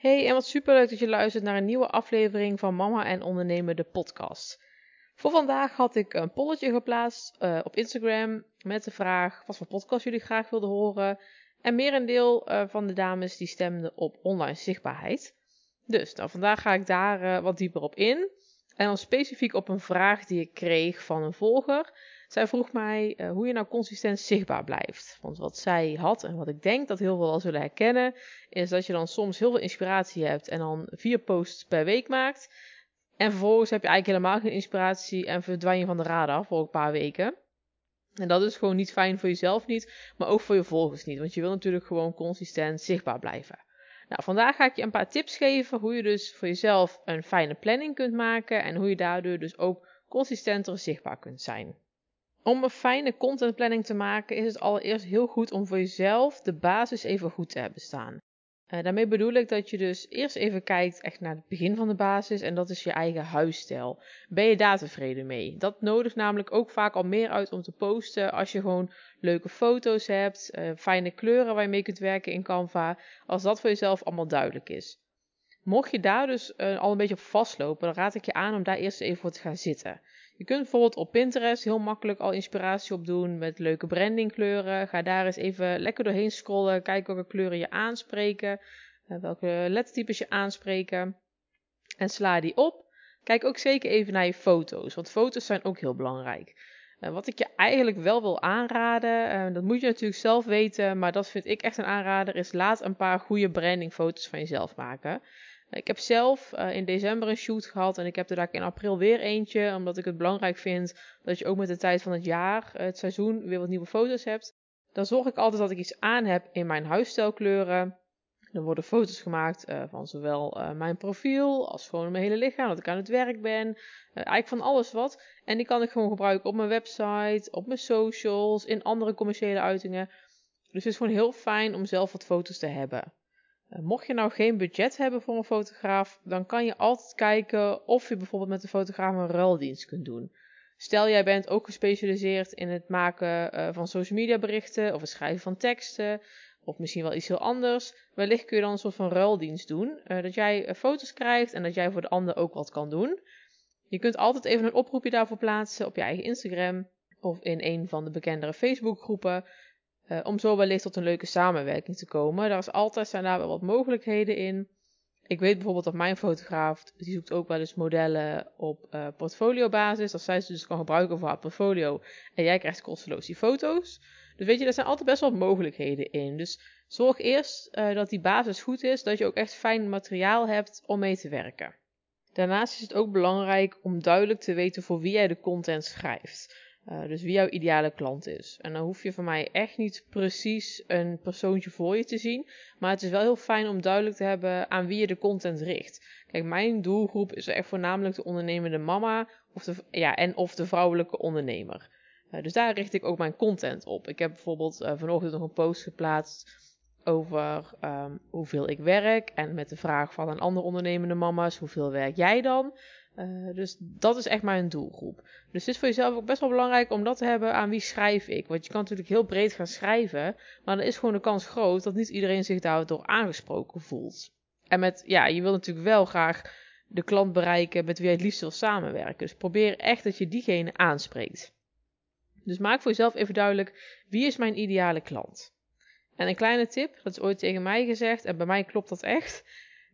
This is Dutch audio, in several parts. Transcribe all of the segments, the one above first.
Hey, en wat superleuk dat je luistert naar een nieuwe aflevering van Mama en Ondernemen, de podcast. Voor vandaag had ik een polletje geplaatst uh, op Instagram met de vraag wat voor podcast jullie graag wilden horen. En merendeel uh, van de dames die stemden op online zichtbaarheid. Dus nou, vandaag ga ik daar uh, wat dieper op in. En dan specifiek op een vraag die ik kreeg van een volger. Zij vroeg mij uh, hoe je nou consistent zichtbaar blijft. Want wat zij had en wat ik denk dat heel veel wel zullen herkennen, is dat je dan soms heel veel inspiratie hebt en dan vier posts per week maakt. En vervolgens heb je eigenlijk helemaal geen inspiratie en verdwijn je van de radar voor een paar weken. En dat is gewoon niet fijn voor jezelf niet, maar ook voor je volgers niet. Want je wil natuurlijk gewoon consistent zichtbaar blijven. Nou, vandaag ga ik je een paar tips geven hoe je dus voor jezelf een fijne planning kunt maken en hoe je daardoor dus ook consistenter zichtbaar kunt zijn. Om een fijne contentplanning te maken is het allereerst heel goed om voor jezelf de basis even goed te hebben staan. Uh, daarmee bedoel ik dat je dus eerst even kijkt echt naar het begin van de basis en dat is je eigen huisstijl. Ben je daar tevreden mee? Dat nodigt namelijk ook vaak al meer uit om te posten als je gewoon leuke foto's hebt, uh, fijne kleuren waar je mee kunt werken in Canva, als dat voor jezelf allemaal duidelijk is. Mocht je daar dus uh, al een beetje op vastlopen, dan raad ik je aan om daar eerst even voor te gaan zitten. Je kunt bijvoorbeeld op Pinterest heel makkelijk al inspiratie opdoen met leuke brandingkleuren. Ga daar eens even lekker doorheen scrollen. Kijk welke kleuren je aanspreken. Uh, welke lettertypes je aanspreken. En sla die op. Kijk ook zeker even naar je foto's. Want foto's zijn ook heel belangrijk. Uh, wat ik je eigenlijk wel wil aanraden, uh, dat moet je natuurlijk zelf weten, maar dat vind ik echt een aanrader, is laat een paar goede brandingfoto's van jezelf maken. Ik heb zelf uh, in december een shoot gehad en ik heb er daar in april weer eentje, omdat ik het belangrijk vind dat je ook met de tijd van het jaar, het seizoen, weer wat nieuwe foto's hebt. Dan zorg ik altijd dat ik iets aan heb in mijn huisstijlkleuren. Er worden foto's gemaakt uh, van zowel uh, mijn profiel als gewoon mijn hele lichaam, dat ik aan het werk ben. eigenlijk van alles wat. En die kan ik gewoon gebruiken op mijn website, op mijn socials, in andere commerciële uitingen. Dus het is gewoon heel fijn om zelf wat foto's te hebben. Mocht je nou geen budget hebben voor een fotograaf, dan kan je altijd kijken of je bijvoorbeeld met een fotograaf een ruildienst kunt doen. Stel jij bent ook gespecialiseerd in het maken van social media berichten of het schrijven van teksten of misschien wel iets heel anders. Wellicht kun je dan een soort van ruildienst doen. Uh, dat jij uh, foto's krijgt en dat jij voor de ander ook wat kan doen. Je kunt altijd even een oproepje daarvoor plaatsen op je eigen Instagram of in een van de bekendere Facebookgroepen. Uh, om zo wellicht tot een leuke samenwerking te komen. Daar is altijd zijn daar wel wat mogelijkheden in. Ik weet bijvoorbeeld dat mijn fotograaf, die zoekt ook wel eens modellen op uh, portfoliobasis. Dat zij ze dus kan gebruiken voor haar portfolio. En jij krijgt kosteloos die foto's. Dus weet je, er zijn altijd best wel mogelijkheden in. Dus zorg eerst uh, dat die basis goed is. Dat je ook echt fijn materiaal hebt om mee te werken. Daarnaast is het ook belangrijk om duidelijk te weten voor wie jij de content schrijft. Uh, dus wie jouw ideale klant is. En dan hoef je van mij echt niet precies een persoontje voor je te zien. Maar het is wel heel fijn om duidelijk te hebben aan wie je de content richt. Kijk, mijn doelgroep is echt voornamelijk de ondernemende mama of de, ja, en of de vrouwelijke ondernemer. Uh, dus daar richt ik ook mijn content op. Ik heb bijvoorbeeld uh, vanochtend nog een post geplaatst over um, hoeveel ik werk. En met de vraag van een andere ondernemende mama's, hoeveel werk jij dan? Uh, dus dat is echt mijn doelgroep. Dus het is voor jezelf ook best wel belangrijk om dat te hebben aan wie schrijf ik. Want je kan natuurlijk heel breed gaan schrijven, maar dan is gewoon de kans groot dat niet iedereen zich daardoor aangesproken voelt. En met, ja, je wil natuurlijk wel graag de klant bereiken met wie je het liefst wil samenwerken. Dus probeer echt dat je diegene aanspreekt. Dus maak voor jezelf even duidelijk, wie is mijn ideale klant? En een kleine tip, dat is ooit tegen mij gezegd en bij mij klopt dat echt.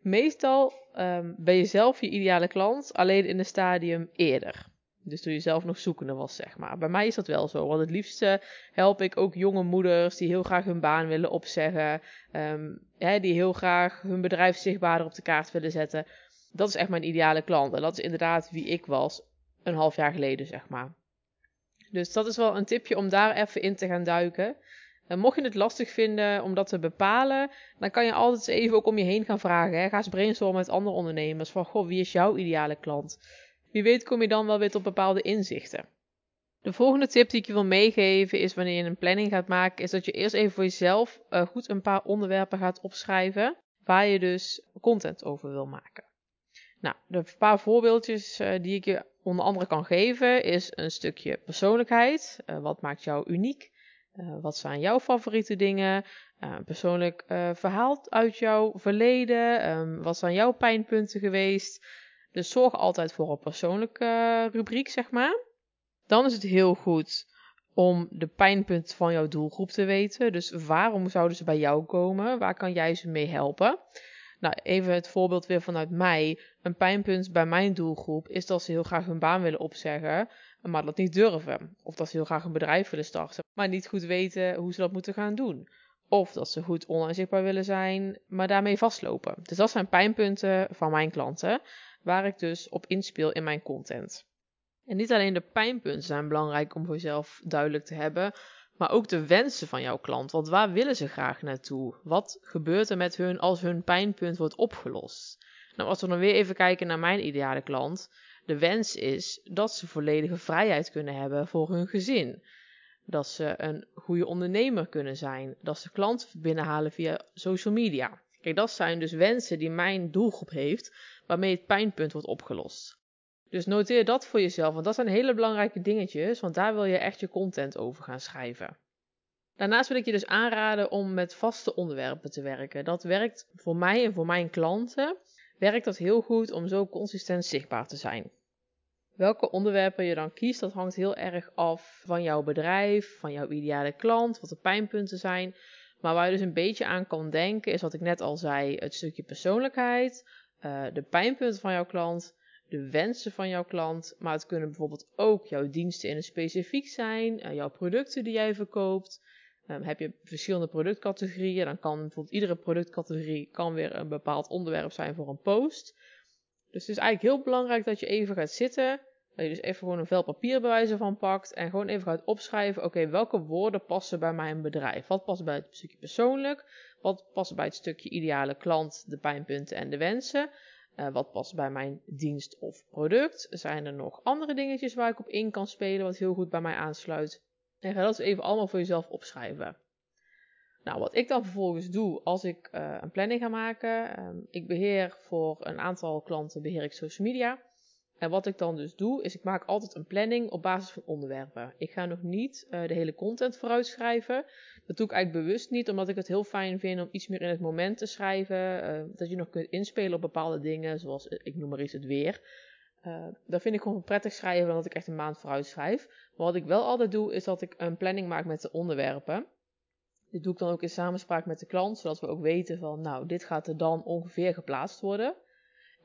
Meestal um, ben je zelf je ideale klant, alleen in een stadium eerder. Dus toen je zelf nog zoekende was, zeg maar. Bij mij is dat wel zo, want het liefste help ik ook jonge moeders die heel graag hun baan willen opzeggen. Um, hè, die heel graag hun bedrijf zichtbaarder op de kaart willen zetten. Dat is echt mijn ideale klant. En dat is inderdaad wie ik was een half jaar geleden, zeg maar. Dus dat is wel een tipje om daar even in te gaan duiken. En mocht je het lastig vinden om dat te bepalen, dan kan je altijd even ook om je heen gaan vragen. Hè. Ga eens brainstormen met andere ondernemers van, goh, wie is jouw ideale klant? Wie weet kom je dan wel weer tot bepaalde inzichten. De volgende tip die ik je wil meegeven is wanneer je een planning gaat maken, is dat je eerst even voor jezelf uh, goed een paar onderwerpen gaat opschrijven waar je dus content over wil maken. Nou, de paar voorbeeldjes uh, die ik je onder andere kan geven is een stukje persoonlijkheid. Uh, wat maakt jou uniek? Uh, wat zijn jouw favoriete dingen? Een persoonlijk verhaal uit jouw verleden? Um, wat zijn jouw pijnpunten geweest? Dus zorg altijd voor een persoonlijke rubriek, zeg maar. Dan is het heel goed om de pijnpunten van jouw doelgroep te weten. Dus waarom zouden ze bij jou komen? Waar kan jij ze mee helpen? Nou, even het voorbeeld weer vanuit mij. Een pijnpunt bij mijn doelgroep is dat ze heel graag hun baan willen opzeggen, maar dat niet durven. Of dat ze heel graag een bedrijf willen starten, maar niet goed weten hoe ze dat moeten gaan doen. Of dat ze goed online zichtbaar willen zijn, maar daarmee vastlopen. Dus dat zijn pijnpunten van mijn klanten, waar ik dus op inspeel in mijn content. En niet alleen de pijnpunten zijn belangrijk om voor jezelf duidelijk te hebben, maar ook de wensen van jouw klant. Want waar willen ze graag naartoe? Wat gebeurt er met hun als hun pijnpunt wordt opgelost? Nou, als we dan weer even kijken naar mijn ideale klant. De wens is dat ze volledige vrijheid kunnen hebben voor hun gezin. Dat ze een goede ondernemer kunnen zijn. Dat ze klanten binnenhalen via social media. Kijk, dat zijn dus wensen die mijn doelgroep heeft, waarmee het pijnpunt wordt opgelost. Dus noteer dat voor jezelf, want dat zijn hele belangrijke dingetjes, want daar wil je echt je content over gaan schrijven. Daarnaast wil ik je dus aanraden om met vaste onderwerpen te werken. Dat werkt voor mij en voor mijn klanten, werkt dat heel goed om zo consistent zichtbaar te zijn. Welke onderwerpen je dan kiest, dat hangt heel erg af van jouw bedrijf, van jouw ideale klant, wat de pijnpunten zijn. Maar waar je dus een beetje aan kan denken, is wat ik net al zei: het stukje persoonlijkheid, uh, de pijnpunten van jouw klant de wensen van jouw klant, maar het kunnen bijvoorbeeld ook jouw diensten in het specifiek zijn, uh, jouw producten die jij verkoopt. Um, heb je verschillende productcategorieën, dan kan bijvoorbeeld iedere productcategorie kan weer een bepaald onderwerp zijn voor een post. Dus het is eigenlijk heel belangrijk dat je even gaat zitten, dat je dus even gewoon een vel papier bij wijze van pakt en gewoon even gaat opschrijven, oké, welke woorden passen bij mijn bedrijf? Wat past bij het stukje persoonlijk? Wat past bij het stukje ideale klant, de pijnpunten en de wensen? Uh, wat past bij mijn dienst of product? Zijn er nog andere dingetjes waar ik op in kan spelen wat heel goed bij mij aansluit? En ga dat even allemaal voor jezelf opschrijven. Nou, wat ik dan vervolgens doe als ik uh, een planning ga maken. Uh, ik beheer voor een aantal klanten beheer ik social media. En wat ik dan dus doe, is ik maak altijd een planning op basis van onderwerpen. Ik ga nog niet uh, de hele content vooruitschrijven. Dat doe ik eigenlijk bewust niet, omdat ik het heel fijn vind om iets meer in het moment te schrijven. Uh, dat je nog kunt inspelen op bepaalde dingen, zoals ik noem maar eens het weer. Uh, dat vind ik gewoon prettig schrijven, dan dat ik echt een maand vooruit schrijf. Maar wat ik wel altijd doe, is dat ik een planning maak met de onderwerpen. Dit doe ik dan ook in samenspraak met de klant, zodat we ook weten van, nou, dit gaat er dan ongeveer geplaatst worden.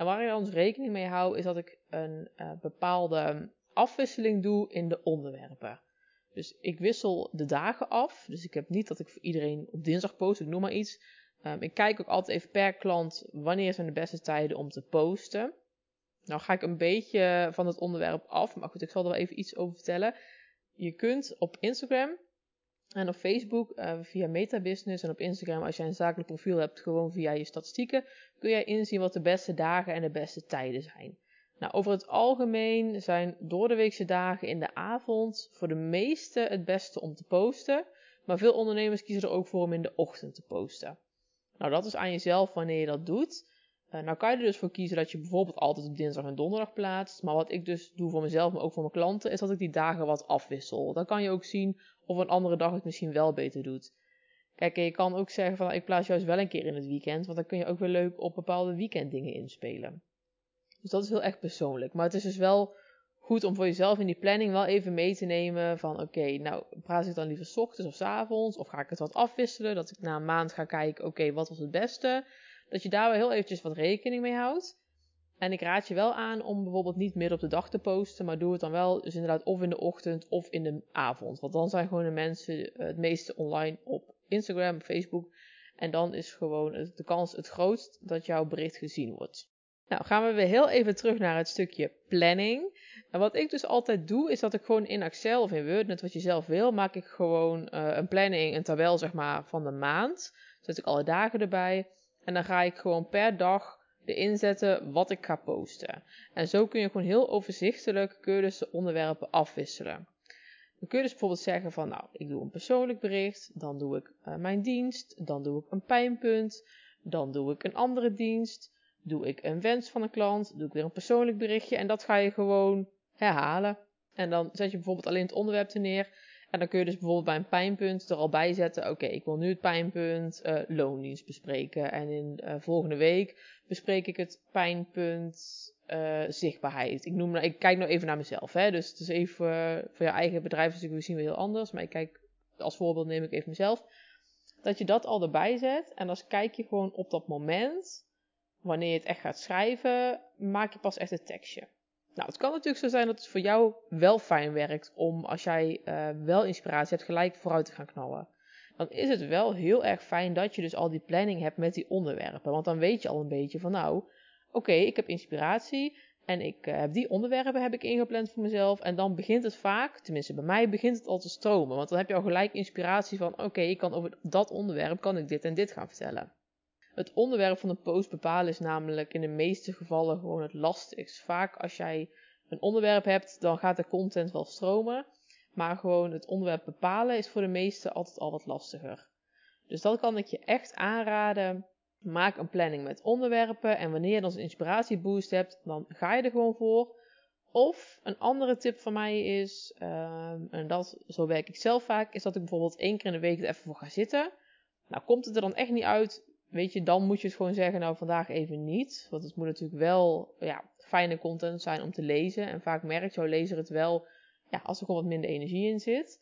En waar ik dan dus rekening mee hou, is dat ik een uh, bepaalde afwisseling doe in de onderwerpen. Dus ik wissel de dagen af. Dus ik heb niet dat ik voor iedereen op dinsdag post, ik noem maar iets. Um, ik kijk ook altijd even per klant wanneer zijn de beste tijden om te posten. Nou ga ik een beetje van het onderwerp af, maar goed, ik zal er wel even iets over vertellen. Je kunt op Instagram en op Facebook uh, via MetaBusiness en op Instagram, als je een zakelijk profiel hebt, gewoon via je statistieken, kun jij inzien wat de beste dagen en de beste tijden zijn. Nou, over het algemeen zijn door de weekse dagen in de avond voor de meeste het beste om te posten. Maar veel ondernemers kiezen er ook voor om in de ochtend te posten. Nou, dat is aan jezelf wanneer je dat doet. Uh, nou kan je er dus voor kiezen dat je bijvoorbeeld altijd op dinsdag en donderdag plaatst. Maar wat ik dus doe voor mezelf, maar ook voor mijn klanten, is dat ik die dagen wat afwissel. Dan kan je ook zien of een andere dag het misschien wel beter doet. Kijk, je kan ook zeggen van ik plaats juist wel een keer in het weekend, want dan kun je ook weer leuk op bepaalde weekenddingen inspelen. Dus dat is heel erg persoonlijk. Maar het is dus wel goed om voor jezelf in die planning wel even mee te nemen van oké, nou praat ik dan liever s ochtends of s avonds of ga ik het wat afwisselen, dat ik na een maand ga kijken oké, wat was het beste, dat je daar wel heel eventjes wat rekening mee houdt. En ik raad je wel aan om bijvoorbeeld niet midden op de dag te posten, maar doe het dan wel dus inderdaad of in de ochtend of in de avond. Want dan zijn gewoon de mensen het meeste online op Instagram, Facebook. En dan is gewoon de kans het grootst dat jouw bericht gezien wordt. Nou, gaan we weer heel even terug naar het stukje planning. En wat ik dus altijd doe, is dat ik gewoon in Excel of in Word, net wat je zelf wil, maak ik gewoon uh, een planning, een tabel zeg maar van de maand. Zet ik alle dagen erbij. En dan ga ik gewoon per dag erin zetten wat ik ga posten. En zo kun je gewoon heel overzichtelijk kun je dus de onderwerpen afwisselen. Dan kun je dus bijvoorbeeld zeggen van nou, ik doe een persoonlijk bericht, dan doe ik uh, mijn dienst, dan doe ik een pijnpunt, dan doe ik een andere dienst, doe ik een wens van een klant, doe ik weer een persoonlijk berichtje en dat ga je gewoon herhalen. En dan zet je bijvoorbeeld alleen het onderwerp er neer En dan kun je dus bijvoorbeeld bij een pijnpunt er al bij zetten: oké, ik wil nu het pijnpunt uh, loondienst bespreken. En in uh, volgende week bespreek ik het pijnpunt uh, zichtbaarheid. Ik, noem, ik kijk nou even naar mezelf. Hè? Dus het is even voor je eigen bedrijf natuurlijk zien we heel anders. Maar ik kijk als voorbeeld neem ik even mezelf. Dat je dat al erbij zet. En dan kijk je gewoon op dat moment. Wanneer je het echt gaat schrijven, maak je pas echt het tekstje. Nou, het kan natuurlijk zo zijn dat het voor jou wel fijn werkt om als jij uh, wel inspiratie hebt, gelijk vooruit te gaan knallen. Dan is het wel heel erg fijn dat je dus al die planning hebt met die onderwerpen. Want dan weet je al een beetje van nou, oké, ik heb inspiratie en ik uh, heb die onderwerpen heb ik ingepland voor mezelf. En dan begint het vaak, tenminste bij mij, begint het al te stromen. Want dan heb je al gelijk inspiratie van oké, ik kan over dat onderwerp kan ik dit en dit gaan vertellen. Het onderwerp van een post bepalen is namelijk in de meeste gevallen gewoon het lastigst. Vaak als jij een onderwerp hebt, dan gaat de content wel stromen. Maar gewoon het onderwerp bepalen is voor de meesten altijd al wat lastiger. Dus dat kan ik je echt aanraden. Maak een planning met onderwerpen en wanneer je dan een inspiratieboost hebt, dan ga je er gewoon voor. Of een andere tip van mij is, um, en dat, zo werk ik zelf vaak, is dat ik bijvoorbeeld één keer in de week er even voor ga zitten. Nou, komt het er dan echt niet uit, weet je, dan moet je het gewoon zeggen, nou vandaag even niet. Want het moet natuurlijk wel ja, fijne content zijn om te lezen. En vaak merkt jouw lezer het wel ja, als er gewoon wat minder energie in zit.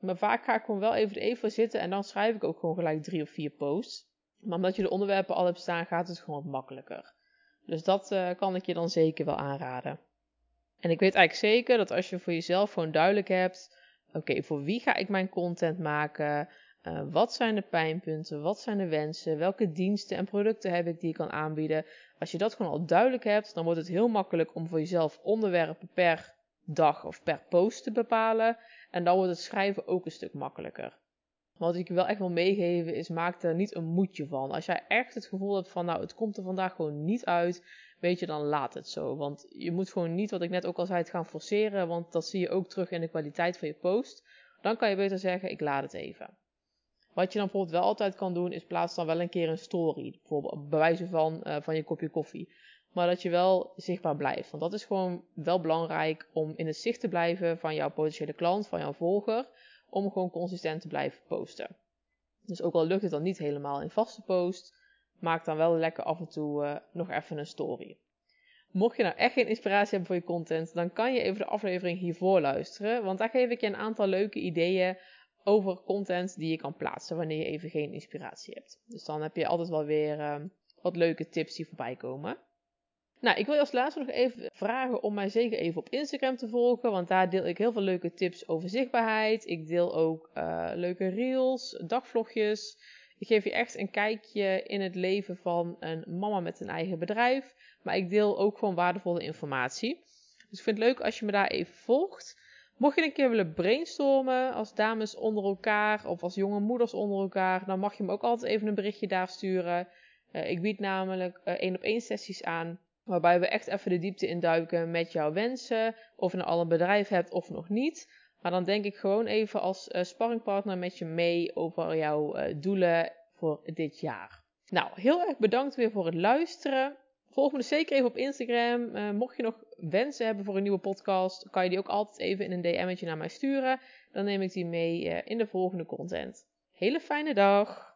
Maar vaak ga ik gewoon wel even even zitten en dan schrijf ik ook gewoon gelijk drie of vier posts. Maar omdat je de onderwerpen al hebt staan, gaat het gewoon wat makkelijker. Dus dat uh, kan ik je dan zeker wel aanraden. En ik weet eigenlijk zeker dat als je voor jezelf gewoon duidelijk hebt: oké, voor wie ga ik mijn content maken? Uh, wat zijn de pijnpunten? Wat zijn de wensen? Welke diensten en producten heb ik die ik kan aanbieden? Als je dat gewoon al duidelijk hebt, dan wordt het heel makkelijk om voor jezelf onderwerpen per dag of per post te bepalen. En dan wordt het schrijven ook een stuk makkelijker. Wat ik wel echt wil meegeven is, maak er niet een moedje van. Als jij echt het gevoel hebt van, nou, het komt er vandaag gewoon niet uit, weet je, dan laat het zo. Want je moet gewoon niet, wat ik net ook al zei, het gaan forceren, want dat zie je ook terug in de kwaliteit van je post. Dan kan je beter zeggen, ik laat het even. Wat je dan bijvoorbeeld wel altijd kan doen, is plaats dan wel een keer een story. Bijvoorbeeld bij wijze van, uh, van je kopje koffie. Maar dat je wel zichtbaar blijft. Want dat is gewoon wel belangrijk om in het zicht te blijven van jouw potentiële klant, van jouw volger om gewoon consistent te blijven posten. Dus ook al lukt het dan niet helemaal in vaste post, maak dan wel lekker af en toe uh, nog even een story. Mocht je nou echt geen inspiratie hebben voor je content, dan kan je even de aflevering hiervoor luisteren, want daar geef ik je een aantal leuke ideeën over content die je kan plaatsen wanneer je even geen inspiratie hebt. Dus dan heb je altijd wel weer uh, wat leuke tips die voorbij komen. Nou, ik wil je als laatste nog even vragen om mij zeker even op Instagram te volgen, want daar deel ik heel veel leuke tips over zichtbaarheid. Ik deel ook uh, leuke reels, dagvlogjes. Ik geef je echt een kijkje in het leven van een mama met een eigen bedrijf, maar ik deel ook gewoon waardevolle informatie. Dus ik vind het leuk als je me daar even volgt. Mocht je een keer willen brainstormen als dames onder elkaar of als jonge moeders onder elkaar, dan mag je me ook altijd even een berichtje daar sturen. Uh, ik bied namelijk uh, één op één sessies aan Waarbij we echt even de diepte induiken met jouw wensen. Of je nou al een bedrijf hebt of nog niet. Maar dan denk ik gewoon even als uh, sparringpartner met je mee over jouw doelen voor dit jaar. Nou, heel erg bedankt weer voor het luisteren. Volg me zeker even op Instagram. Uh, mocht je nog wensen hebben voor een nieuwe podcast, kan je die ook altijd even in een DM'tje naar mij sturen. Dan neem ik die mee in de volgende content. Hele fijne dag!